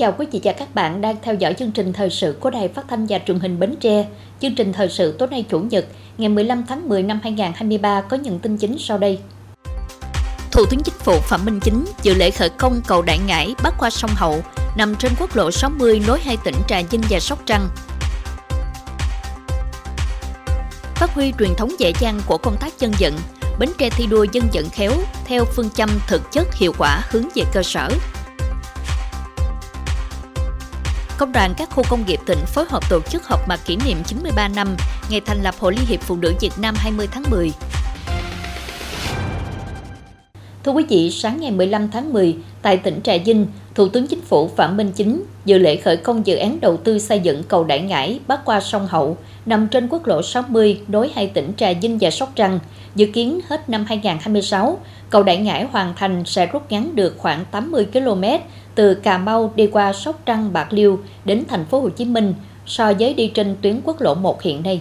Chào quý vị và các bạn đang theo dõi chương trình thời sự của Đài Phát thanh và Truyền hình Bến Tre. Chương trình thời sự tối nay Chủ nhật, ngày 15 tháng 10 năm 2023 có những tin chính sau đây. Thủ tướng Chính phủ Phạm Minh Chính dự lễ khởi công cầu Đại Ngãi bắc qua sông Hậu, nằm trên quốc lộ 60 nối hai tỉnh Trà Vinh và Sóc Trăng. Phát huy truyền thống dễ dàng của công tác dân vận, Bến Tre thi đua dân vận khéo theo phương châm thực chất hiệu quả hướng về cơ sở, Công đoàn các khu công nghiệp tỉnh phối hợp tổ chức họp mặt kỷ niệm 93 năm ngày thành lập Hội Liên hiệp Phụ nữ Việt Nam 20 tháng 10. Thưa quý vị, sáng ngày 15 tháng 10, tại tỉnh Trà Vinh, Thủ tướng Chính phủ Phạm Minh Chính dự lễ khởi công dự án đầu tư xây dựng cầu Đại Ngãi bắc qua sông Hậu, nằm trên quốc lộ 60 nối hai tỉnh Trà Vinh và Sóc Trăng. Dự kiến hết năm 2026, cầu Đại Ngãi hoàn thành sẽ rút ngắn được khoảng 80 km từ Cà Mau đi qua Sóc Trăng, Bạc Liêu đến thành phố Hồ Chí Minh so với đi trên tuyến quốc lộ 1 hiện nay.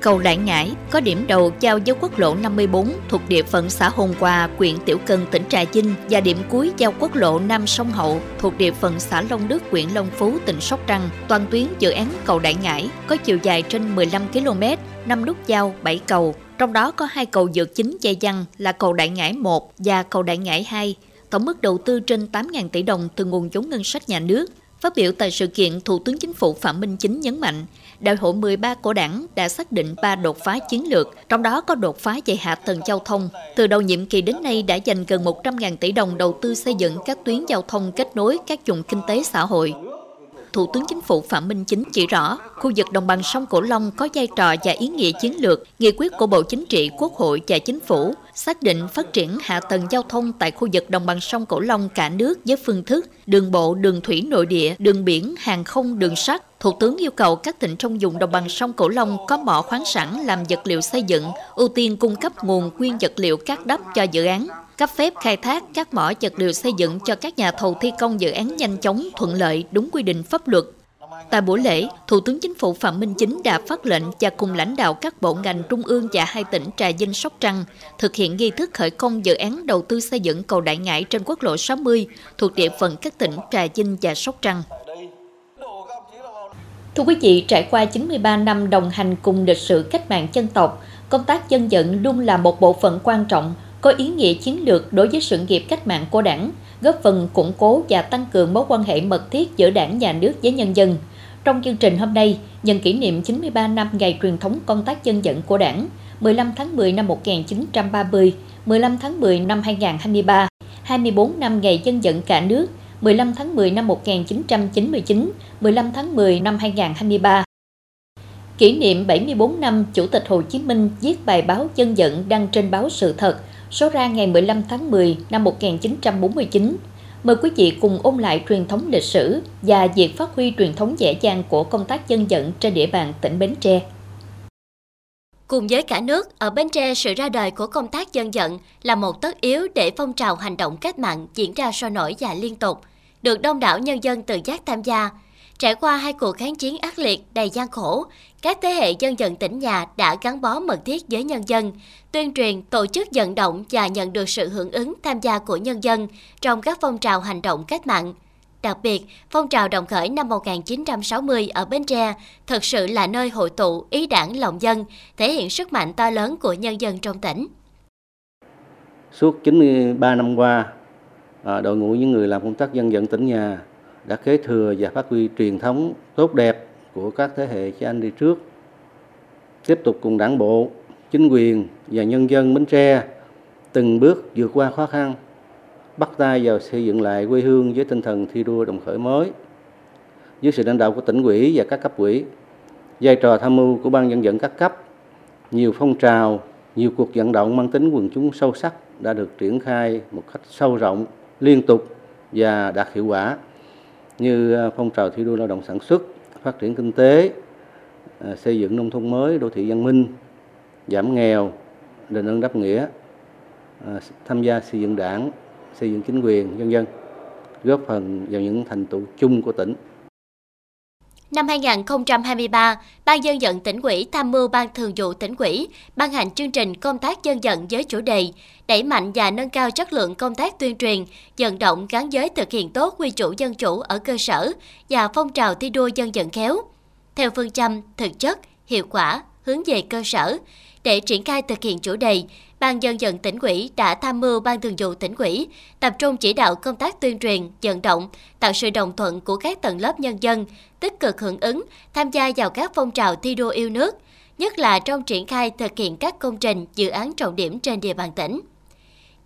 Cầu Đại Ngãi có điểm đầu giao với quốc lộ 54 thuộc địa phận xã Hồng Hòa, huyện Tiểu Cần, tỉnh Trà Vinh và điểm cuối giao quốc lộ Nam Sông Hậu thuộc địa phận xã Long Đức, huyện Long Phú, tỉnh Sóc Trăng. Toàn tuyến dự án cầu Đại Ngãi có chiều dài trên 15 km, 5 nút giao, 7 cầu. Trong đó có hai cầu dược chính dây dăng là cầu Đại Ngãi 1 và cầu Đại Ngãi 2 tổng mức đầu tư trên 8.000 tỷ đồng từ nguồn vốn ngân sách nhà nước. Phát biểu tại sự kiện, Thủ tướng Chính phủ Phạm Minh Chính nhấn mạnh, Đại hội 13 của đảng đã xác định 3 đột phá chiến lược, trong đó có đột phá về hạ tầng giao thông. Từ đầu nhiệm kỳ đến nay đã dành gần 100.000 tỷ đồng đầu tư xây dựng các tuyến giao thông kết nối các vùng kinh tế xã hội. Thủ tướng Chính phủ Phạm Minh Chính chỉ rõ, khu vực đồng bằng sông Cửu Long có vai trò và ý nghĩa chiến lược, nghị quyết của Bộ Chính trị, Quốc hội và Chính phủ xác định phát triển hạ tầng giao thông tại khu vực đồng bằng sông Cửu Long cả nước với phương thức đường bộ, đường thủy nội địa, đường biển, hàng không, đường sắt. Thủ tướng yêu cầu các tỉnh trong vùng đồng bằng sông Cửu Long có mỏ khoáng sản làm vật liệu xây dựng, ưu tiên cung cấp nguồn nguyên vật liệu cát đắp cho dự án, cấp phép khai thác các mỏ vật liệu xây dựng cho các nhà thầu thi công dự án nhanh chóng, thuận lợi, đúng quy định pháp luật. Tại buổi lễ, Thủ tướng Chính phủ Phạm Minh Chính đã phát lệnh và cùng lãnh đạo các bộ ngành trung ương và hai tỉnh Trà Vinh, Sóc Trăng thực hiện nghi thức khởi công dự án đầu tư xây dựng cầu Đại Ngãi trên quốc lộ 60 thuộc địa phận các tỉnh Trà Vinh và Sóc Trăng. Thưa quý vị, trải qua 93 năm đồng hành cùng lịch sử cách mạng dân tộc, công tác dân vận luôn là một bộ phận quan trọng có ý nghĩa chiến lược đối với sự nghiệp cách mạng của đảng, góp phần củng cố và tăng cường mối quan hệ mật thiết giữa đảng, nhà nước với nhân dân. Trong chương trình hôm nay, nhân kỷ niệm 93 năm ngày truyền thống công tác dân vận của đảng, 15 tháng 10 năm 1930, 15 tháng 10 năm 2023, 24 năm ngày dân vận cả nước, 15 tháng 10 năm 1999, 15 tháng 10 năm 2023. Kỷ niệm 74 năm Chủ tịch Hồ Chí Minh viết bài báo dân vận đăng trên báo Sự Thật số ra ngày 15 tháng 10 năm 1949. Mời quý vị cùng ôn lại truyền thống lịch sử và việc phát huy truyền thống dễ dàng của công tác dân vận trên địa bàn tỉnh Bến Tre. Cùng với cả nước, ở Bến Tre, sự ra đời của công tác dân vận là một tất yếu để phong trào hành động cách mạng diễn ra sôi nổi và liên tục, được đông đảo nhân dân tự giác tham gia, Trải qua hai cuộc kháng chiến ác liệt đầy gian khổ, các thế hệ dân dân tỉnh nhà đã gắn bó mật thiết với nhân dân, tuyên truyền, tổ chức vận động và nhận được sự hưởng ứng tham gia của nhân dân trong các phong trào hành động cách mạng. Đặc biệt, phong trào đồng khởi năm 1960 ở Bến Tre thực sự là nơi hội tụ ý đảng lòng dân, thể hiện sức mạnh to lớn của nhân dân trong tỉnh. Suốt 93 năm qua, à, đội ngũ những người làm công tác dân vận tỉnh nhà đã kế thừa và phát huy truyền thống tốt đẹp của các thế hệ cha anh đi trước. Tiếp tục cùng đảng bộ, chính quyền và nhân dân bến tre từng bước vượt qua khó khăn, bắt tay vào xây dựng lại quê hương với tinh thần thi đua đồng khởi mới. Dưới sự lãnh đạo của tỉnh ủy và các cấp ủy, vai trò tham mưu của ban dân vận các cấp, nhiều phong trào, nhiều cuộc vận động mang tính quần chúng sâu sắc đã được triển khai một cách sâu rộng, liên tục và đạt hiệu quả như ờ, phong trào thi đua lao động sản xuất, phát triển kinh tế, ờ, xây dựng nông thôn mới, đô thị văn minh, giảm nghèo, đền ơn đáp nghĩa, ờ, tham gia xây dựng đảng, xây dựng chính quyền, dân dân, góp phần vào những thành tựu chung của tỉnh. Năm 2023, Ban dân vận tỉnh ủy tham mưu Ban thường vụ tỉnh ủy ban hành chương trình công tác dân vận với chủ đề đẩy mạnh và nâng cao chất lượng công tác tuyên truyền, vận động gắn với thực hiện tốt quy chủ dân chủ ở cơ sở và phong trào thi đua dân vận khéo. Theo phương châm thực chất, hiệu quả, hướng về cơ sở, để triển khai thực hiện chủ đề, Ban dân vận tỉnh ủy đã tham mưu Ban thường vụ tỉnh ủy tập trung chỉ đạo công tác tuyên truyền, vận động, tạo sự đồng thuận của các tầng lớp nhân dân, tích cực hưởng ứng, tham gia vào các phong trào thi đua yêu nước, nhất là trong triển khai thực hiện các công trình, dự án trọng điểm trên địa bàn tỉnh.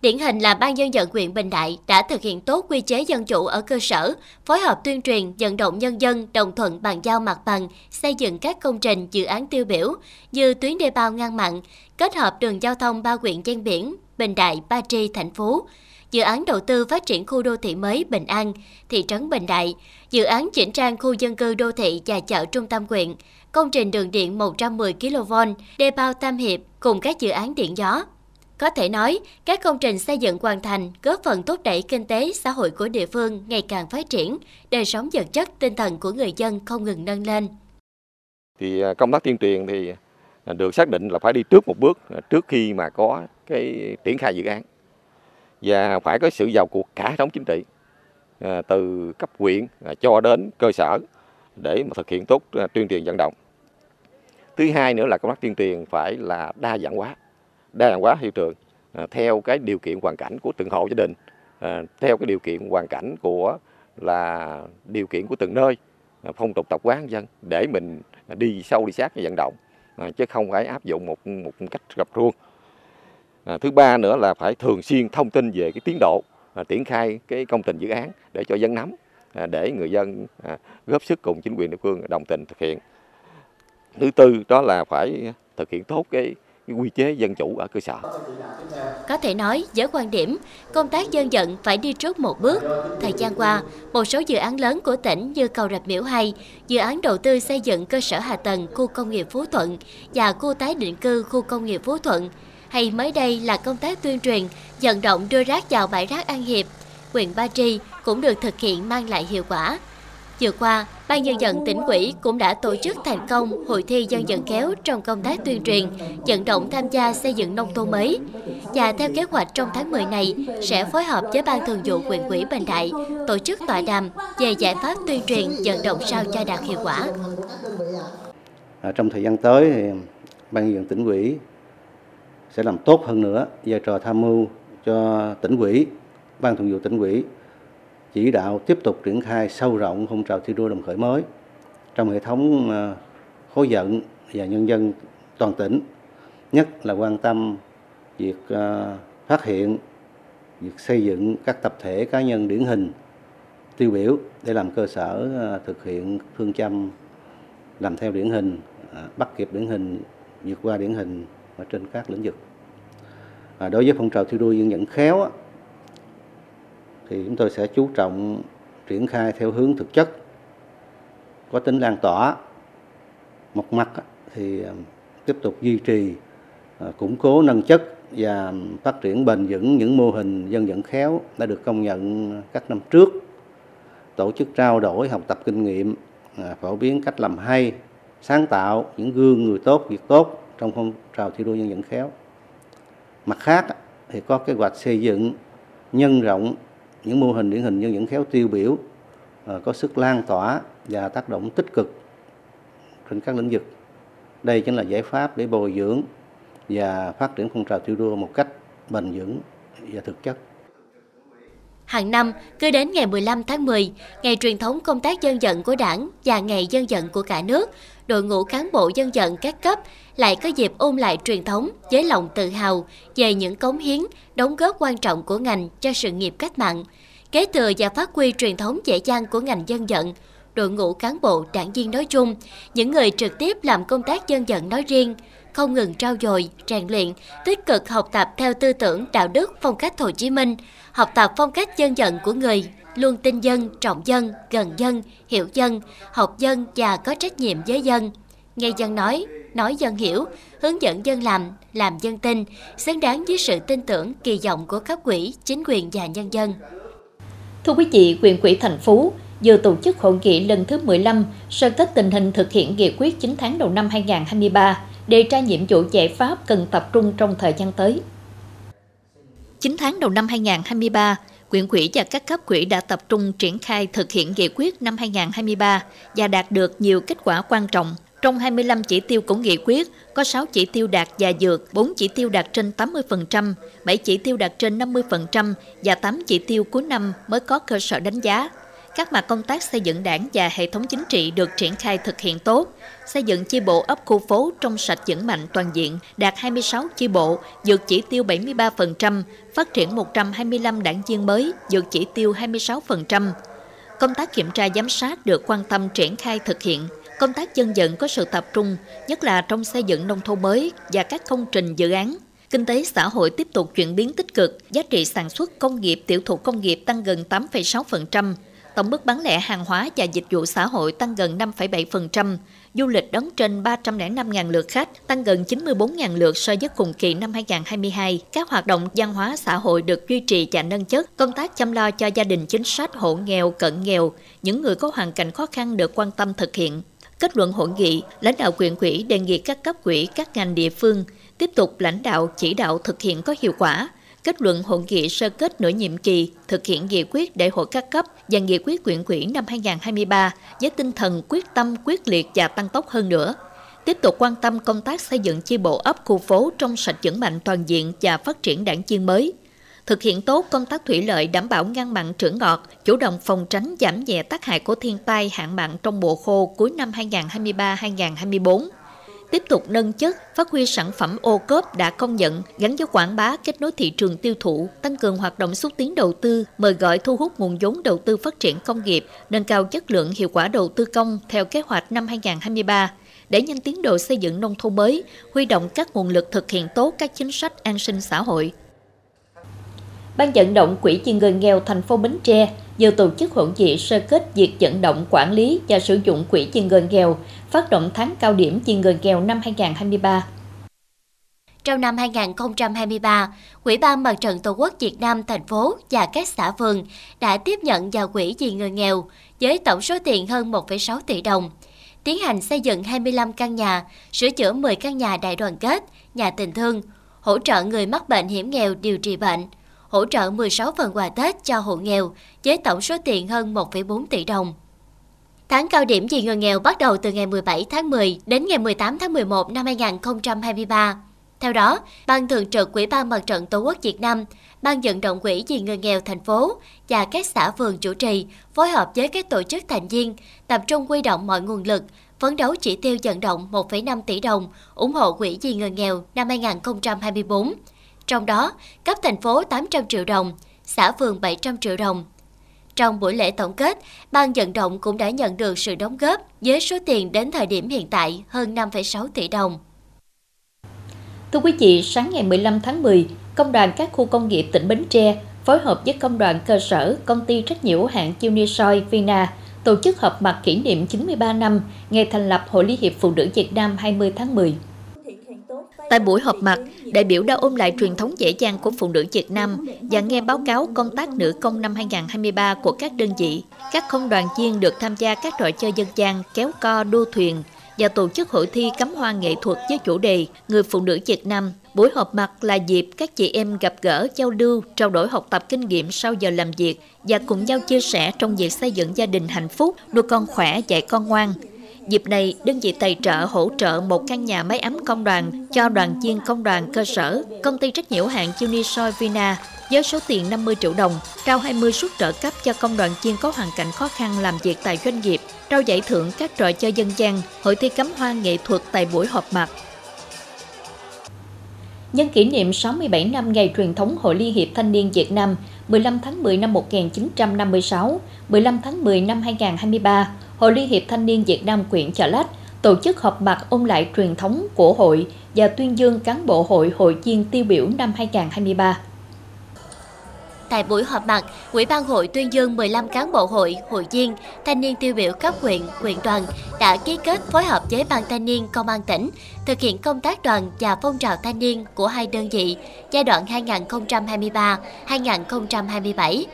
Điển hình là Ban dân vận huyện Bình Đại đã thực hiện tốt quy chế dân chủ ở cơ sở, phối hợp tuyên truyền, vận động nhân dân đồng thuận bàn giao mặt bằng, xây dựng các công trình, dự án tiêu biểu như tuyến đê bao ngăn mặn, kết hợp đường giao thông ba huyện ven biển, Bình Đại, Ba Tri, thành phố, dự án đầu tư phát triển khu đô thị mới Bình An, thị trấn Bình Đại, dự án chỉnh trang khu dân cư đô thị và chợ trung tâm huyện, công trình đường điện 110 kV, đê bao Tam Hiệp cùng các dự án điện gió. Có thể nói, các công trình xây dựng hoàn thành góp phần thúc đẩy kinh tế xã hội của địa phương ngày càng phát triển, đời sống vật chất tinh thần của người dân không ngừng nâng lên. Thì à, công tác tuyên truyền thì à, được xác định là phải đi trước một bước à, trước khi mà có cái triển khai dự án và phải có sự vào cuộc cả thống chính trị từ cấp huyện cho đến cơ sở để mà thực hiện tốt tuyên truyền vận động. Thứ hai nữa là công tác tuyên truyền phải là đa dạng hóa đa dạng hóa thị trường à, theo cái điều kiện hoàn cảnh của từng hộ gia đình à, theo cái điều kiện hoàn cảnh của là điều kiện của từng nơi à, phong tục tập quán dân để mình đi sâu đi sát cái vận động à, chứ không phải áp dụng một một cách rập khuôn à, thứ ba nữa là phải thường xuyên thông tin về cái tiến độ à, triển khai cái công trình dự án để cho dân nắm à, để người dân à, góp sức cùng chính quyền địa phương đồng tình thực hiện. Thứ tư đó là phải thực hiện tốt cái quy chế dân chủ ở cơ sở. Có thể nói, với quan điểm, công tác dân vận phải đi trước một bước. Thời gian qua, một số dự án lớn của tỉnh như cầu Rạch Miễu 2, dự án đầu tư xây dựng cơ sở hạ tầng khu công nghiệp Phú Thuận và khu tái định cư khu công nghiệp Phú Thuận, hay mới đây là công tác tuyên truyền, vận động đưa rác vào bãi rác An Hiệp, huyện Ba Tri cũng được thực hiện mang lại hiệu quả. Vừa qua, Ban Nhân dân tỉnh ủy cũng đã tổ chức thành công hội thi dân vận khéo trong công tác tuyên truyền, vận động tham gia xây dựng nông thôn mới. Và theo kế hoạch trong tháng 10 này, sẽ phối hợp với Ban Thường vụ huyện ủy Bình Đại tổ chức tọa đàm về giải pháp tuyên truyền vận động sao cho đạt hiệu quả. À, trong thời gian tới, thì Ban Nhân dân tỉnh ủy sẽ làm tốt hơn nữa vai trò tham mưu cho tỉnh ủy, Ban Thường vụ tỉnh ủy chỉ đạo tiếp tục triển khai sâu rộng phong trào thi đua đồng khởi mới trong hệ thống ờ, khối dẫn và nhân dân toàn tỉnh, nhất là quan tâm việc ờ, phát hiện, việc xây dựng các tập thể cá nhân điển hình, tiêu biểu để làm cơ sở ờ, thực hiện phương châm làm theo điển hình bắt kịp điển hình, vượt qua điển hình ở trên các lĩnh vực. Đối với phong trào thi đua dân vận khéo thì chúng tôi sẽ chú trọng triển khai theo hướng thực chất. Có tính lan tỏa một mặt thì ờ, tiếp tục duy trì ờ, củng cố nâng chất và phát triển bền vững những mô hình dân vận khéo đã được công nhận các năm trước. Tổ chức trao đổi học tập kinh nghiệm ờ, phổ biến cách làm hay, sáng tạo những gương người tốt việc tốt trong phong trào thi đua dân vận khéo. Mặt khác thì có kế hoạch xây dựng nhân rộng những mô hình điển hình nhân dẫn khéo tiêu biểu ờ, có sức lan tỏa và tác động tích cực trên các lĩnh vực. Đây chính là giải pháp để bồi dưỡng và phát triển phong trào thi đua một cách bền vững và thực chất. Hàng năm, cứ đến ngày 15 tháng 10, ngày truyền thống công tác dân vận của đảng và ngày dân vận của cả nước, đội ngũ cán bộ dân vận các cấp lại có dịp ôn lại truyền thống với lòng tự hào về những cống hiến, đóng góp quan trọng của ngành cho sự nghiệp cách mạng, kế thừa và phát huy truyền thống dễ dàng của ngành dân vận, đội ngũ cán bộ đảng viên nói chung, những người trực tiếp làm công tác dân vận nói riêng, không ngừng trao dồi, rèn luyện, tích cực học tập theo tư tưởng đạo đức phong cách Hồ Chí Minh, học tập phong cách dân vận của người, luôn tin dân, trọng dân, gần dân, hiểu dân, học dân và có trách nhiệm với dân. Nghe dân nói, nói dân hiểu, hướng dẫn dân làm, làm dân tin, xứng đáng với sự tin tưởng, kỳ vọng của cấp quỹ, chính quyền và nhân dân. Thưa quý vị, quyền quỹ thành phố vừa tổ chức hội nghị lần thứ 15 sơ kết tình hình thực hiện nghị quyết 9 tháng đầu năm 2023, đề ra nhiệm vụ giải pháp cần tập trung trong thời gian tới. 9 tháng đầu năm 2023, quyện quỹ và các cấp quỹ đã tập trung triển khai thực hiện nghị quyết năm 2023 và đạt được nhiều kết quả quan trọng. Trong 25 chỉ tiêu của nghị quyết, có 6 chỉ tiêu đạt và dược, 4 chỉ tiêu đạt trên 80%, 7 chỉ tiêu đạt trên 50% và 8 chỉ tiêu cuối năm mới có cơ sở đánh giá. Các mặt công tác xây dựng đảng và hệ thống chính trị được triển khai thực hiện tốt. Xây dựng chi bộ ấp khu phố trong sạch vững mạnh toàn diện, đạt 26 chi bộ, vượt chỉ tiêu 73%, phát triển 125 đảng viên mới, vượt chỉ tiêu 26%. Công tác kiểm tra giám sát được quan tâm triển khai thực hiện. Công tác dân vận có sự tập trung, nhất là trong xây dựng nông thôn mới và các công trình dự án. Kinh tế xã hội tiếp tục chuyển biến tích cực, giá trị sản xuất công nghiệp tiểu thủ công nghiệp tăng gần 8,6%, tổng mức bán lẻ hàng hóa và dịch vụ xã hội tăng gần 5,7%, du lịch đón trên 305.000 lượt khách, tăng gần 94.000 lượt so với cùng kỳ năm 2022. Các hoạt động văn hóa xã hội được duy trì và nâng chất, công tác chăm lo cho gia đình chính sách, hộ nghèo, cận nghèo, những người có hoàn cảnh khó khăn được quan tâm thực hiện. Kết luận hội nghị, lãnh đạo quyền quỹ đề nghị các cấp quỹ, các ngành địa phương tiếp tục lãnh đạo chỉ đạo thực hiện có hiệu quả, kết luận hội nghị sơ kết nửa nhiệm kỳ thực hiện nghị quyết đại hội các cấp và nghị quyết quyện quỹ năm 2023 với tinh thần quyết tâm quyết liệt và tăng tốc hơn nữa. Tiếp tục quan tâm công tác xây dựng chi bộ ấp khu phố trong sạch vững mạnh toàn diện và phát triển đảng viên mới. Thực hiện tốt công tác thủy lợi đảm bảo ngăn mặn trữ ngọt, chủ động phòng tránh giảm nhẹ tác hại của thiên tai hạn mặn trong mùa khô cuối năm 2023-2024 tiếp tục nâng chất, phát huy sản phẩm ô cốp đã công nhận, gắn với quảng bá kết nối thị trường tiêu thụ, tăng cường hoạt động xúc tiến đầu tư, mời gọi thu hút nguồn vốn đầu tư phát triển công nghiệp, nâng cao chất lượng hiệu quả đầu tư công theo kế hoạch năm 2023 để nhanh tiến độ xây dựng nông thôn mới, huy động các nguồn lực thực hiện tốt các chính sách an sinh xã hội. Ban vận động Quỹ vì người nghèo thành phố Bến Tre vừa tổ chức hội nghị sơ kết việc dẫn động quản lý và sử dụng quỹ vì người nghèo, phát động tháng cao điểm vì người nghèo năm 2023. Trong năm 2023, Quỹ ban Mặt trận Tổ quốc Việt Nam thành phố và các xã phường đã tiếp nhận vào quỹ vì người nghèo với tổng số tiền hơn 1,6 tỷ đồng, tiến hành xây dựng 25 căn nhà, sửa chữa 10 căn nhà đại đoàn kết, nhà tình thương, hỗ trợ người mắc bệnh hiểm nghèo điều trị bệnh, hỗ trợ 16 phần quà Tết cho hộ nghèo với tổng số tiền hơn 1,4 tỷ đồng. Tháng cao điểm vì người nghèo bắt đầu từ ngày 17 tháng 10 đến ngày 18 tháng 11 năm 2023. Theo đó, Ban Thường trực Quỹ ban Mặt trận Tổ quốc Việt Nam, Ban vận động quỹ vì người nghèo thành phố và các xã phường chủ trì phối hợp với các tổ chức thành viên tập trung quy động mọi nguồn lực, phấn đấu chỉ tiêu vận động 1,5 tỷ đồng ủng hộ quỹ vì người nghèo năm 2024 trong đó cấp thành phố 800 triệu đồng, xã phường 700 triệu đồng. Trong buổi lễ tổng kết, ban vận động cũng đã nhận được sự đóng góp với số tiền đến thời điểm hiện tại hơn 5,6 tỷ đồng. Thưa quý vị, sáng ngày 15 tháng 10, Công đoàn các khu công nghiệp tỉnh Bến Tre phối hợp với Công đoàn cơ sở Công ty trách nhiệm hữu hạn Unisoy Vina tổ chức họp mặt kỷ niệm 93 năm ngày thành lập Hội Liên hiệp Phụ nữ Việt Nam 20 tháng 10. Tại buổi họp mặt, đại biểu đã ôm lại truyền thống dễ dàng của phụ nữ Việt Nam và nghe báo cáo công tác nữ công năm 2023 của các đơn vị. Các công đoàn viên được tham gia các trò chơi dân gian, kéo co, đua thuyền và tổ chức hội thi cắm hoa nghệ thuật với chủ đề Người phụ nữ Việt Nam. Buổi họp mặt là dịp các chị em gặp gỡ, giao lưu, trao đổi học tập kinh nghiệm sau giờ làm việc và cùng nhau chia sẻ trong việc xây dựng gia đình hạnh phúc, nuôi con khỏe, dạy con ngoan. Dịp này, đơn vị tài trợ hỗ trợ một căn nhà máy ấm công đoàn cho đoàn viên công đoàn cơ sở, công ty trách nhiệm hạn Unisoy Vina với số tiền 50 triệu đồng, trao 20 suất trợ cấp cho công đoàn viên có hoàn cảnh khó khăn làm việc tại doanh nghiệp, trao giải thưởng các trò chơi dân gian, hội thi cắm hoa nghệ thuật tại buổi họp mặt. Nhân kỷ niệm 67 năm ngày truyền thống Hội Liên hiệp Thanh niên Việt Nam 15 tháng 10 năm 1956, 15 tháng 10 năm 2023, Hội Liên hiệp Thanh niên Việt Nam quyện Chợ Lách tổ chức họp mặt ôn lại truyền thống của hội và tuyên dương cán bộ hội hội viên tiêu biểu năm 2023. Tại buổi họp mặt, Ủy ban hội tuyên dương 15 cán bộ hội, hội viên, thanh niên tiêu biểu cấp huyện, huyện đoàn đã ký kết phối hợp với Ban thanh niên Công an tỉnh thực hiện công tác đoàn và phong trào thanh niên của hai đơn vị giai đoạn 2023-2027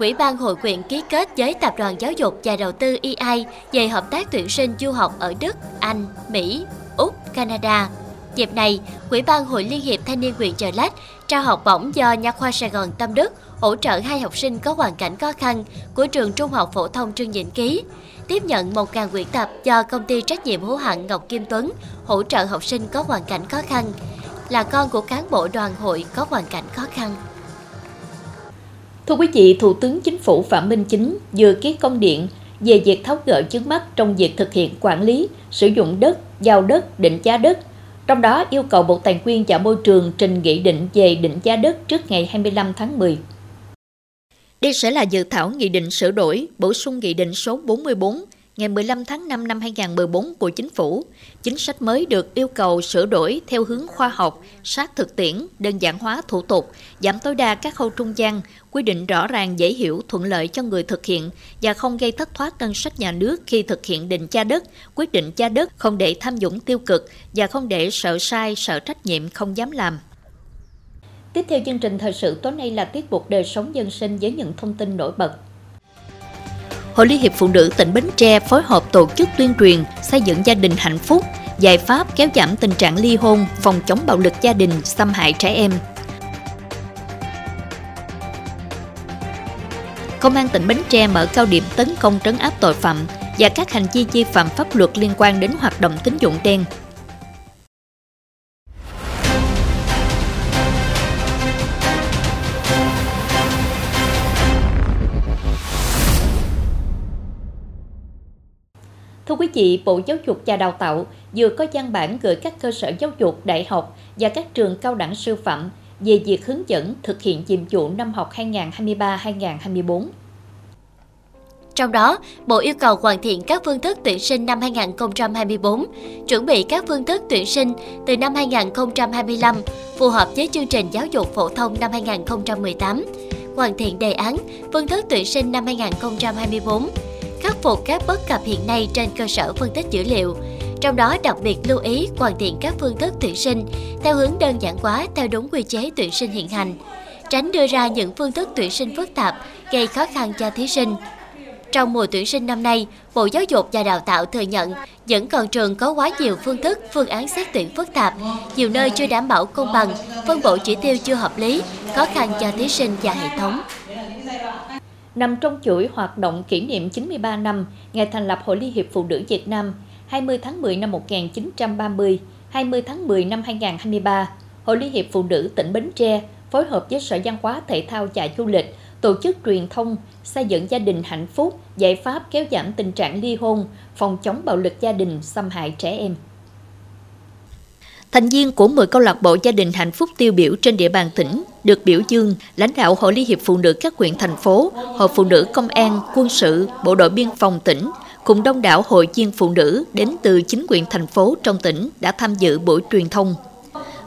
Quỹ ban hội quyện ký kết với Tập đoàn Giáo dục và Đầu tư EI về hợp tác tuyển sinh du học ở Đức, Anh, Mỹ, Úc, Canada. Dịp này, Quỹ ban Hội Liên hiệp Thanh niên huyện Chợ Lách trao học bổng do Nha khoa Sài Gòn Tâm Đức hỗ trợ hai học sinh có hoàn cảnh khó khăn của trường Trung học phổ thông Trương Dĩnh Ký. Tiếp nhận 1.000 quyển tập do công ty trách nhiệm hữu hạn Ngọc Kim Tuấn hỗ trợ học sinh có hoàn cảnh khó khăn, là con của cán bộ đoàn hội có hoàn cảnh khó khăn. Thưa quý vị, Thủ tướng Chính phủ Phạm Minh Chính vừa ký công điện về việc tháo gỡ chướng mắt trong việc thực hiện quản lý, sử dụng đất, giao đất, định giá đất. Trong đó yêu cầu Bộ Tài nguyên và Môi trường trình nghị định về định giá đất trước ngày 25 tháng 10. Đây sẽ là dự thảo nghị định sửa đổi, bổ sung nghị định số 44 ngày 15 tháng 5 năm 2014 của Chính phủ. Chính sách mới được yêu cầu sửa đổi theo hướng khoa học, sát thực tiễn, đơn giản hóa thủ tục, giảm tối đa các khâu trung gian, quy định rõ ràng dễ hiểu, thuận lợi cho người thực hiện và không gây thất thoát ngân sách nhà nước khi thực hiện định cha đất, quyết định cha đất, không để tham nhũng tiêu cực và không để sợ sai, sợ trách nhiệm không dám làm. Tiếp theo chương trình thời sự tối nay là tiết mục đời sống dân sinh với những thông tin nổi bật. Hội Liên hiệp Phụ nữ tỉnh Bến Tre phối hợp tổ chức tuyên truyền xây dựng gia đình hạnh phúc, giải pháp kéo giảm tình trạng ly hôn, phòng chống bạo lực gia đình, xâm hại trẻ em. Công an tỉnh Bến Tre mở cao điểm tấn công trấn áp tội phạm và các hành vi vi phạm pháp luật liên quan đến hoạt động tín dụng đen, vị, Bộ Giáo dục và Đào tạo vừa có văn bản gửi các cơ sở giáo dục, đại học và các trường cao đẳng sư phạm về việc hướng dẫn thực hiện nhiệm vụ năm học 2023-2024. Trong đó, Bộ yêu cầu hoàn thiện các phương thức tuyển sinh năm 2024, chuẩn bị các phương thức tuyển sinh từ năm 2025 phù hợp với chương trình giáo dục phổ thông năm 2018, hoàn thiện đề án phương thức tuyển sinh năm 2024 khắc phục các bất cập hiện nay trên cơ sở phân tích dữ liệu. Trong đó đặc biệt lưu ý hoàn thiện các phương thức tuyển sinh theo hướng đơn giản hóa theo đúng quy chế tuyển sinh hiện hành, tránh đưa ra những phương thức tuyển sinh phức tạp gây khó khăn cho thí sinh. Trong mùa tuyển sinh năm nay, Bộ Giáo dục và Đào tạo thừa nhận vẫn còn trường có quá nhiều phương thức, phương án xét tuyển phức tạp, nhiều nơi chưa đảm bảo công bằng, phân bổ chỉ tiêu chưa hợp lý, khó khăn cho thí sinh và hệ thống nằm trong chuỗi hoạt động kỷ niệm 93 năm ngày thành lập Hội Liên hiệp Phụ nữ Việt Nam 20 tháng 10 năm 1930, 20 tháng 10 năm 2023, Hội Liên hiệp Phụ nữ tỉnh Bến Tre phối hợp với Sở Văn hóa Thể thao và Du lịch tổ chức truyền thông xây dựng gia đình hạnh phúc, giải pháp kéo giảm tình trạng ly hôn, phòng chống bạo lực gia đình, xâm hại trẻ em. Thành viên của 10 câu lạc bộ gia đình hạnh phúc tiêu biểu trên địa bàn tỉnh được biểu dương lãnh đạo Hội Liên hiệp Phụ nữ các huyện thành phố, Hội Phụ nữ Công an, Quân sự, Bộ đội Biên phòng tỉnh, cùng đông đảo hội viên phụ nữ đến từ chính quyền thành phố trong tỉnh đã tham dự buổi truyền thông.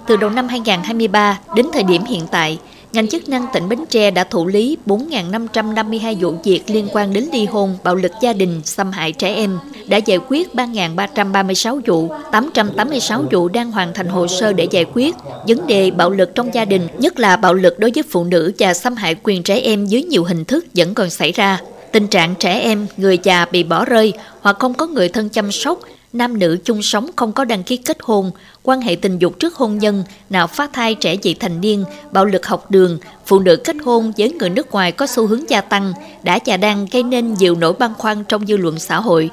Từ đầu năm 2023 đến thời điểm hiện tại, ngành chức năng tỉnh Bến Tre đã thụ lý 4.552 vụ việc liên quan đến ly hôn, bạo lực gia đình, xâm hại trẻ em, đã giải quyết 3.336 vụ, 886 vụ đang hoàn thành hồ sơ để giải quyết. Vấn đề bạo lực trong gia đình, nhất là bạo lực đối với phụ nữ và xâm hại quyền trẻ em dưới nhiều hình thức vẫn còn xảy ra. Tình trạng trẻ em, người già bị bỏ rơi hoặc không có người thân chăm sóc nam nữ chung sống không có đăng ký kết hôn, quan hệ tình dục trước hôn nhân, nào phá thai trẻ vị thành niên, bạo lực học đường, phụ nữ kết hôn với người nước ngoài có xu hướng gia tăng, đã và đang gây nên nhiều nỗi băn khoăn trong dư luận xã hội.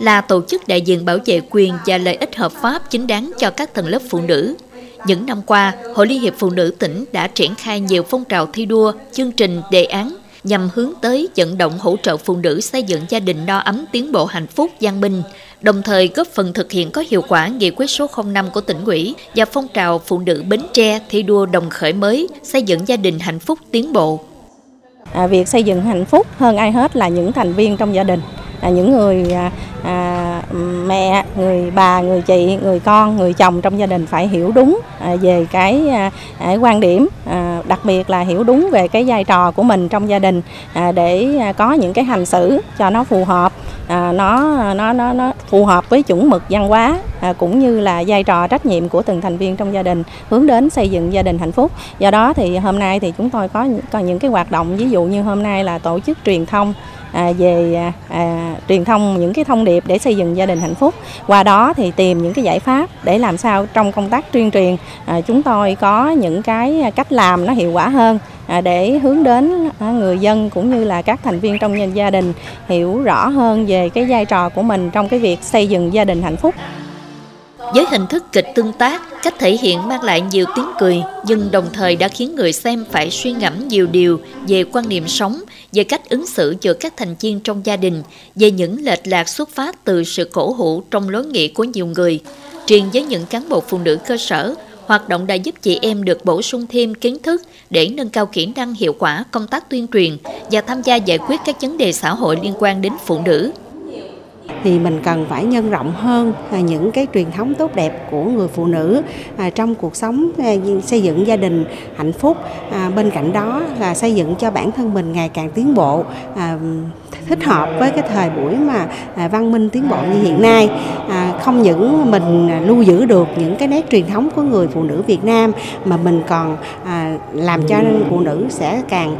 Là tổ chức đại diện bảo vệ quyền và lợi ích hợp pháp chính đáng cho các tầng lớp phụ nữ. Những năm qua, Hội Liên hiệp Phụ nữ tỉnh đã triển khai nhiều phong trào thi đua, chương trình, đề án nhằm hướng tới vận động hỗ trợ phụ nữ xây dựng gia đình no ấm tiến bộ hạnh phúc giang bình đồng thời góp phần thực hiện có hiệu quả nghị quyết số 05 của tỉnh ủy và phong trào phụ nữ Bến Tre thi đua đồng khởi mới xây dựng gia đình hạnh phúc tiến bộ. À, việc xây dựng hạnh phúc hơn ai hết là những thành viên trong gia đình, à, những người à, à, mẹ, người bà, người chị, người con, người chồng trong gia đình phải hiểu đúng à, về cái à, à quan điểm, à, đặc biệt là hiểu đúng về cái vai trò của mình trong gia đình à, để à, có những cái hành xử cho nó phù hợp à, nó nó nó nó phù hợp với chuẩn mực văn hóa à, cũng như là vai trò trách nhiệm của từng thành viên trong gia đình hướng đến xây dựng gia đình hạnh phúc. Do đó thì hôm nay thì chúng tôi có có những cái hoạt động ví dụ như hôm nay là tổ chức truyền thông à, về à, à, truyền thông những cái thông điệp để xây dựng gia đình hạnh phúc. Qua đó thì tìm những cái giải pháp để làm sao trong công tác tuyên truyền à, chúng tôi có những cái cách làm nó hiệu quả hơn. À, để hướng đến à, người dân cũng như là các thành viên trong gia đình hiểu rõ hơn về cái vai trò của mình trong cái việc xây dựng gia đình hạnh phúc với hình thức kịch tương tác, cách thể hiện mang lại nhiều tiếng cười, nhưng đồng thời đã khiến người xem phải suy ngẫm nhiều điều về quan niệm sống, về cách ứng xử giữa các thành viên trong gia đình, về những lệch lạc xuất phát từ sự cổ hủ trong lối nghĩ của nhiều người. Truyền với những cán bộ phụ nữ cơ sở, hoạt động đã giúp chị em được bổ sung thêm kiến thức để nâng cao kỹ năng hiệu quả công tác tuyên truyền và tham gia giải quyết các vấn đề xã hội liên quan đến phụ nữ thì mình cần phải nhân rộng hơn à, những cái truyền thống tốt đẹp của người phụ nữ à, trong cuộc sống à, xây dựng gia đình hạnh phúc. Bên cạnh đó là xây dựng cho bản thân mình ngày càng tiến bộ thích hợp với cái thời buổi mà văn minh tiến bộ như hiện nay. Không những mình lưu giữ được những cái nét truyền thống của người phụ nữ Việt Nam mà mình còn làm cho phụ nữ sẽ càng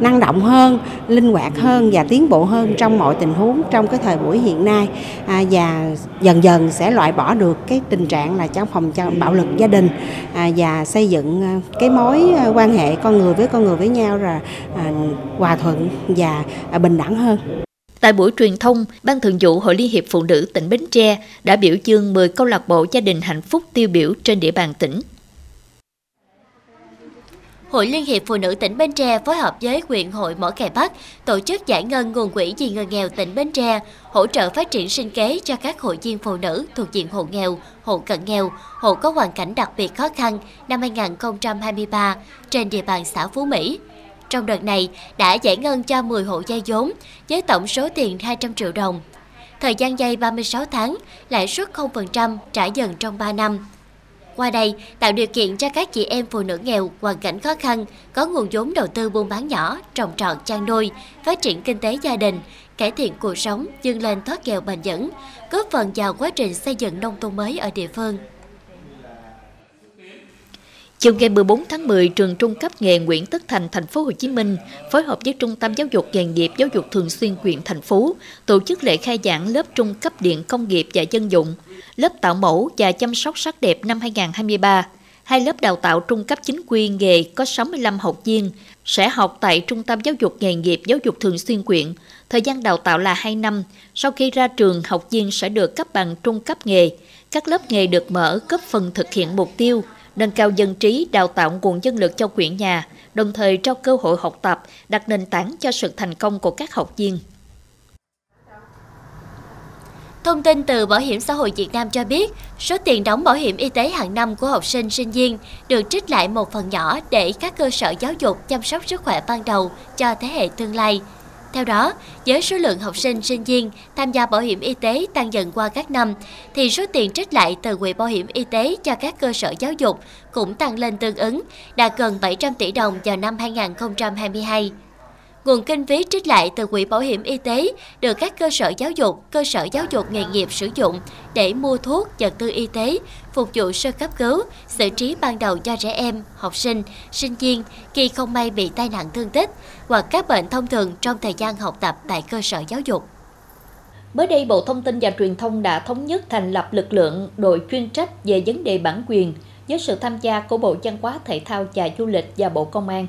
năng động hơn, linh hoạt hơn và tiến bộ hơn trong mọi tình huống trong cái thời buổi hiện nay à, và dần dần sẽ loại bỏ được cái tình trạng là trong phòng trong bạo lực gia đình à, và xây dựng à, cái mối à, quan hệ con người với con người với nhau là à, hòa thuận và à, bình đẳng hơn. Tại buổi truyền thông, Ban Thường vụ Hội Liên hiệp Phụ nữ tỉnh Bến Tre đã biểu dương 10 câu lạc bộ gia đình hạnh phúc tiêu biểu trên địa bàn tỉnh. Hội Liên hiệp Phụ nữ tỉnh Bến Tre phối hợp với huyện hội Mỏ Cày Bắc tổ chức giải ngân nguồn quỹ vì người nghèo tỉnh Bến Tre, hỗ trợ phát triển sinh kế cho các hội viên phụ nữ thuộc diện hộ nghèo, hộ cận nghèo, hộ có hoàn cảnh đặc biệt khó khăn năm 2023 trên địa bàn xã Phú Mỹ. Trong đợt này đã giải ngân cho 10 hộ vay vốn với tổng số tiền 200 triệu đồng. Thời gian vay 36 tháng, lãi suất 0% trả dần trong 3 năm. Qua đây, tạo điều kiện cho các chị em phụ nữ nghèo, hoàn cảnh khó khăn, có nguồn vốn đầu tư buôn bán nhỏ, trồng trọt, chăn nuôi, phát triển kinh tế gia đình, cải thiện cuộc sống, dâng lên thoát nghèo bền vững, góp phần vào quá trình xây dựng nông thôn mới ở địa phương. Chiều ngày 14 tháng 10, trường trung cấp nghề Nguyễn Tất Thành, thành phố Hồ Chí Minh phối hợp với Trung tâm Giáo dục nghề nghiệp Giáo dục Thường xuyên huyện thành phố tổ chức lễ khai giảng lớp trung cấp điện công nghiệp và dân dụng, lớp tạo mẫu và chăm sóc sắc đẹp năm 2023. Hai lớp đào tạo trung cấp chính quy nghề có 65 học viên sẽ học tại Trung tâm Giáo dục nghề nghiệp Giáo dục Thường xuyên quyện. Thời gian đào tạo là 2 năm. Sau khi ra trường, học viên sẽ được cấp bằng trung cấp nghề. Các lớp nghề được mở cấp phần thực hiện mục tiêu – nâng cao dân trí, đào tạo nguồn nhân lực cho quyện nhà, đồng thời trao cơ hội học tập, đặt nền tảng cho sự thành công của các học viên. Thông tin từ Bảo hiểm xã hội Việt Nam cho biết, số tiền đóng bảo hiểm y tế hàng năm của học sinh sinh viên được trích lại một phần nhỏ để các cơ sở giáo dục chăm sóc sức khỏe ban đầu cho thế hệ tương lai. Theo đó, với số lượng học sinh, sinh viên tham gia bảo hiểm y tế tăng dần qua các năm, thì số tiền trích lại từ quỹ bảo hiểm y tế cho các cơ sở giáo dục cũng tăng lên tương ứng, đạt gần 700 tỷ đồng vào năm 2022. Nguồn kinh phí trích lại từ quỹ bảo hiểm y tế được các cơ sở giáo dục, cơ sở giáo dục nghề nghiệp sử dụng để mua thuốc, vật tư y tế, phục vụ sơ cấp cứu, xử trí ban đầu cho trẻ em, học sinh, sinh viên khi không may bị tai nạn thương tích hoặc các bệnh thông thường trong thời gian học tập tại cơ sở giáo dục. Mới đây, Bộ Thông tin và Truyền thông đã thống nhất thành lập lực lượng đội chuyên trách về vấn đề bản quyền với sự tham gia của Bộ Văn hóa Thể thao và Du lịch và Bộ Công an.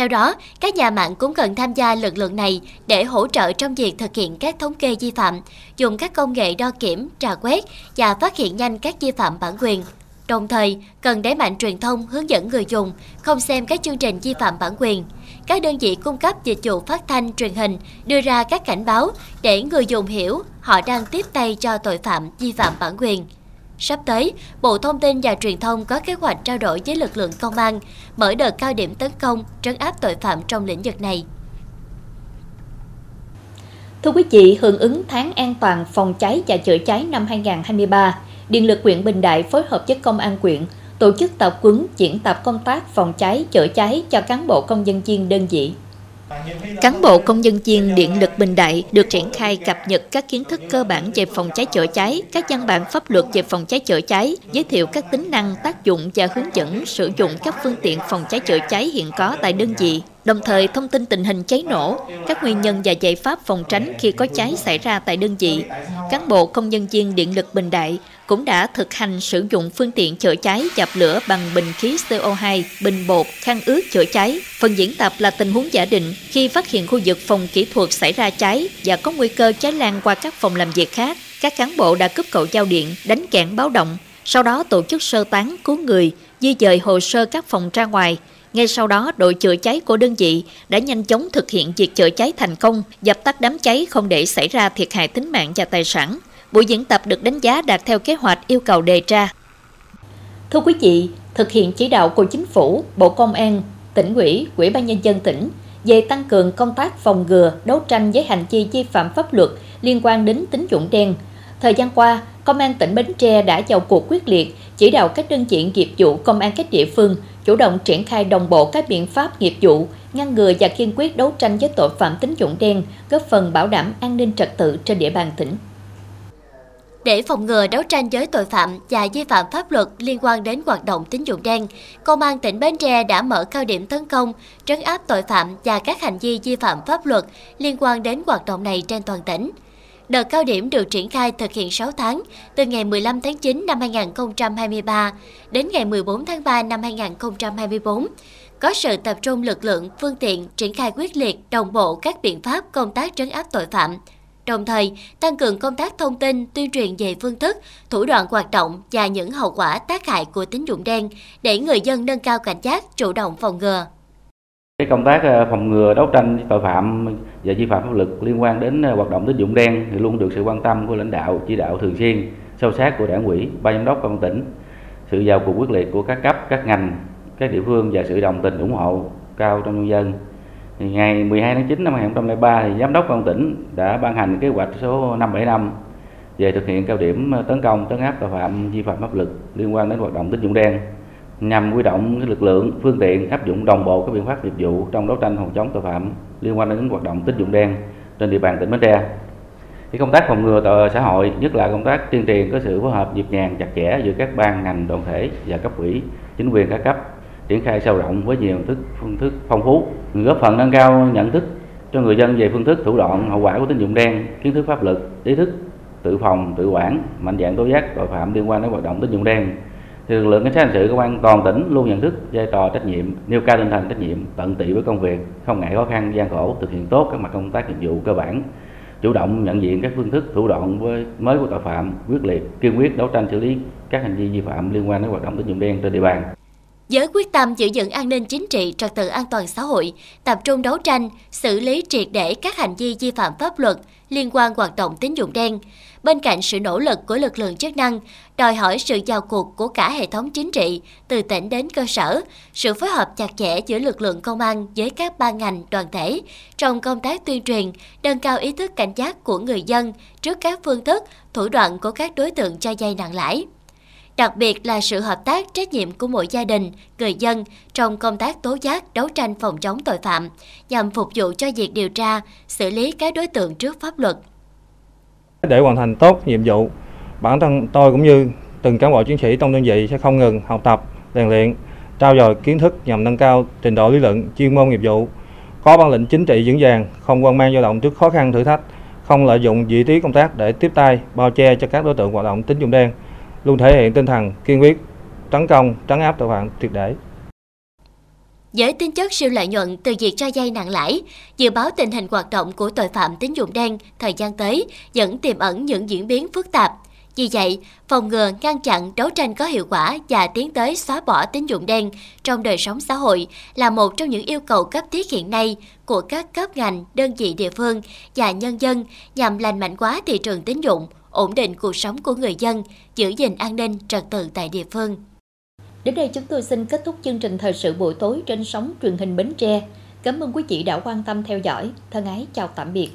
Theo đó, các nhà mạng cũng cần tham gia lực lượng này để hỗ trợ trong việc thực hiện các thống kê vi phạm, dùng các công nghệ đo kiểm, trà quét và phát hiện nhanh các vi phạm bản quyền. Đồng thời, cần đẩy mạnh truyền thông hướng dẫn người dùng không xem các chương trình vi phạm bản quyền. Các đơn vị cung cấp dịch vụ phát thanh, truyền hình đưa ra các cảnh báo để người dùng hiểu họ đang tiếp tay cho tội phạm vi phạm bản quyền. Sắp tới, Bộ Thông tin và Truyền thông có kế hoạch trao đổi với lực lượng công an, mở đợt cao điểm tấn công, trấn áp tội phạm trong lĩnh vực này. Thưa quý vị, hưởng ứng tháng an toàn phòng cháy và chữa cháy năm 2023, Điện lực huyện Bình Đại phối hợp với Công an quyện tổ chức tập quấn diễn tập công tác phòng cháy chữa cháy cho cán bộ công nhân viên đơn vị. Cán bộ công nhân viên Điện lực Bình Đại được triển khai cập nhật các kiến thức cơ bản về phòng cháy chữa cháy, các văn bản pháp luật về phòng cháy chữa cháy, giới thiệu các tính năng, tác dụng và hướng dẫn sử dụng các phương tiện phòng cháy chữa cháy hiện có tại đơn vị. Đồng thời thông tin tình hình cháy nổ, các nguyên nhân và giải pháp phòng tránh khi có cháy xảy ra tại đơn vị. Cán bộ công nhân viên Điện lực Bình Đại cũng đã thực hành sử dụng phương tiện chữa cháy dập lửa bằng bình khí CO2, bình bột, khăn ướt chữa cháy. Phần diễn tập là tình huống giả định khi phát hiện khu vực phòng kỹ thuật xảy ra cháy và có nguy cơ cháy lan qua các phòng làm việc khác. Các cán bộ đã cúp cầu giao điện, đánh kẽn báo động, sau đó tổ chức sơ tán cứu người, di dời hồ sơ các phòng ra ngoài. Ngay sau đó, đội chữa cháy của đơn vị đã nhanh chóng thực hiện việc chữa cháy thành công, dập tắt đám cháy không để xảy ra thiệt hại tính mạng và tài sản. Buổi diễn tập được đánh giá đạt theo kế hoạch yêu cầu đề ra. Thưa quý vị, thực hiện chỉ đạo của Chính phủ, Bộ Công an, tỉnh ủy, Ủy ban Nhân dân tỉnh về tăng cường công tác phòng ngừa, đấu tranh với hành vi vi phạm pháp luật liên quan đến tín dụng đen. Thời gian qua, Công an tỉnh Bến Tre đã vào cuộc quyết liệt, chỉ đạo các đơn vị nghiệp vụ công an các địa phương chủ động triển khai đồng bộ các biện pháp nghiệp vụ, ngăn ngừa và kiên quyết đấu tranh với tội phạm tín dụng đen, góp phần bảo đảm an ninh trật tự trên địa bàn tỉnh. Để phòng ngừa đấu tranh với tội phạm và vi phạm pháp luật liên quan đến hoạt động tín dụng đen, Công an tỉnh Bến Tre đã mở cao điểm tấn công, trấn áp tội phạm và các hành vi vi phạm pháp luật liên quan đến hoạt động này trên toàn tỉnh. Đợt cao điểm được triển khai thực hiện 6 tháng, từ ngày 15 tháng 9 năm 2023 đến ngày 14 tháng 3 năm 2024, có sự tập trung lực lượng, phương tiện triển khai quyết liệt, đồng bộ các biện pháp công tác trấn áp tội phạm, đồng thời tăng cường công tác thông tin, tuyên truyền về phương thức, thủ đoạn hoạt động và những hậu quả tác hại của tín dụng đen để người dân nâng cao cảnh giác, chủ động phòng ngừa. Cái công tác ờ, phòng ngừa đấu tranh với tội phạm và vi phạm pháp luật liên quan đến ờ, hoạt động tín dụng đen thì luôn được sự quan tâm của lãnh đạo chỉ đạo thường xuyên sâu sát của đảng ủy, ban giám đốc công an tỉnh, sự vào cuộc quyết liệt của các cấp, các ngành, các địa phương và sự đồng tình ủng hộ cao trong nhân dân thì ngày 12 tháng 9 năm 2003 thì giám đốc công an tỉnh đã ban hành kế hoạch số 575 về thực hiện cao điểm ờ, tấn công tấn áp tội phạm vi phạm pháp luật liên quan đến hoạt động tín dụng đen nhằm huy động lực lượng phương tiện áp dụng đồng bộ các biện pháp nghiệp vụ trong đấu tranh phòng chống tội phạm liên quan đến hoạt động tín dụng đen trên địa bàn tỉnh Bến Tre. Thì công tác phòng ngừa tội xã hội, nhất là công tác tuyên truyền có sự phối hợp nhịp nhàng chặt chẽ giữa các ban ngành đoàn thể và cấp ủy, chính quyền các cấp triển khai sâu rộng với nhiều thức, phương thức phong phú, góp phần nâng cao nhận thức cho người dân về phương thức thủ đoạn, hậu quả của tín dụng đen, kiến thức pháp luật, ý thức tự phòng, tự quản, mạnh dạng tố giác, tội phạm liên quan đến hoạt động tín dụng đen. Thì lực lượng cảnh sát hình sự, công an toàn tỉnh luôn nhận thức vai trò trách nhiệm, nêu cao tinh thần trách nhiệm, tận tụy với công việc, không ngại khó khăn, gian khổ, thực hiện tốt các mặt công tác nghiệp vụ cơ bản, chủ động nhận diện các phương thức thủ đoạn với, mới của tội phạm, quyết liệt, kiên quyết đấu tranh xử lý các hành vi vi phạm liên quan đến hoạt động tín dụng đen trên địa bàn với quyết tâm giữ vững an ninh chính trị, trật tự an toàn xã hội, tập trung đấu tranh, xử lý triệt để các hành vi vi phạm pháp luật liên quan hoạt động tín dụng đen. Bên cạnh sự nỗ lực của lực lượng chức năng, đòi hỏi sự vào cuộc của cả hệ thống chính trị, từ tỉnh đến cơ sở, sự phối hợp chặt chẽ giữa lực lượng công an với các ban ngành, đoàn thể trong công tác tuyên truyền, nâng cao ý thức cảnh giác của người dân trước các phương thức, thủ đoạn của các đối tượng cho vay nặng lãi đặc biệt là sự hợp tác trách nhiệm của mỗi gia đình, người dân trong công tác tố giác đấu tranh phòng chống tội phạm nhằm phục vụ cho việc điều tra, xử lý các đối tượng trước pháp luật. Để hoàn thành tốt nhiệm vụ, bản thân tôi cũng như từng cán bộ chiến sĩ trong đơn vị sẽ không ngừng học tập, rèn luyện, trao dồi kiến thức nhằm nâng cao trình độ lý luận, chuyên môn nghiệp vụ, có bản lĩnh chính trị vững vàng, không quan mang dao động trước khó khăn thử thách, không lợi dụng vị trí công tác để tiếp tay bao che cho các đối tượng hoạt động tín dụng đen luôn thể hiện tinh thần kiên quyết tấn công trấn áp tội phạm triệt để với tính chất siêu lợi nhuận từ việc cho vay nặng lãi, dự báo tình hình hoạt động của tội phạm tín dụng đen thời gian tới vẫn tiềm ẩn những diễn biến phức tạp. Vì vậy, phòng ngừa, ngăn chặn, đấu tranh có hiệu quả và tiến tới xóa bỏ tín dụng đen trong đời sống xã hội là một trong những yêu cầu cấp thiết hiện nay của các cấp ngành, đơn vị địa phương và nhân dân nhằm lành mạnh hóa thị trường tín dụng, ổn định cuộc sống của người dân, giữ gìn an ninh trật tự tại địa phương. Đến đây chúng tôi xin kết thúc chương trình thời sự buổi tối trên sóng truyền hình Bến Tre. Cảm ơn quý vị đã quan tâm theo dõi. Thân ái chào tạm biệt.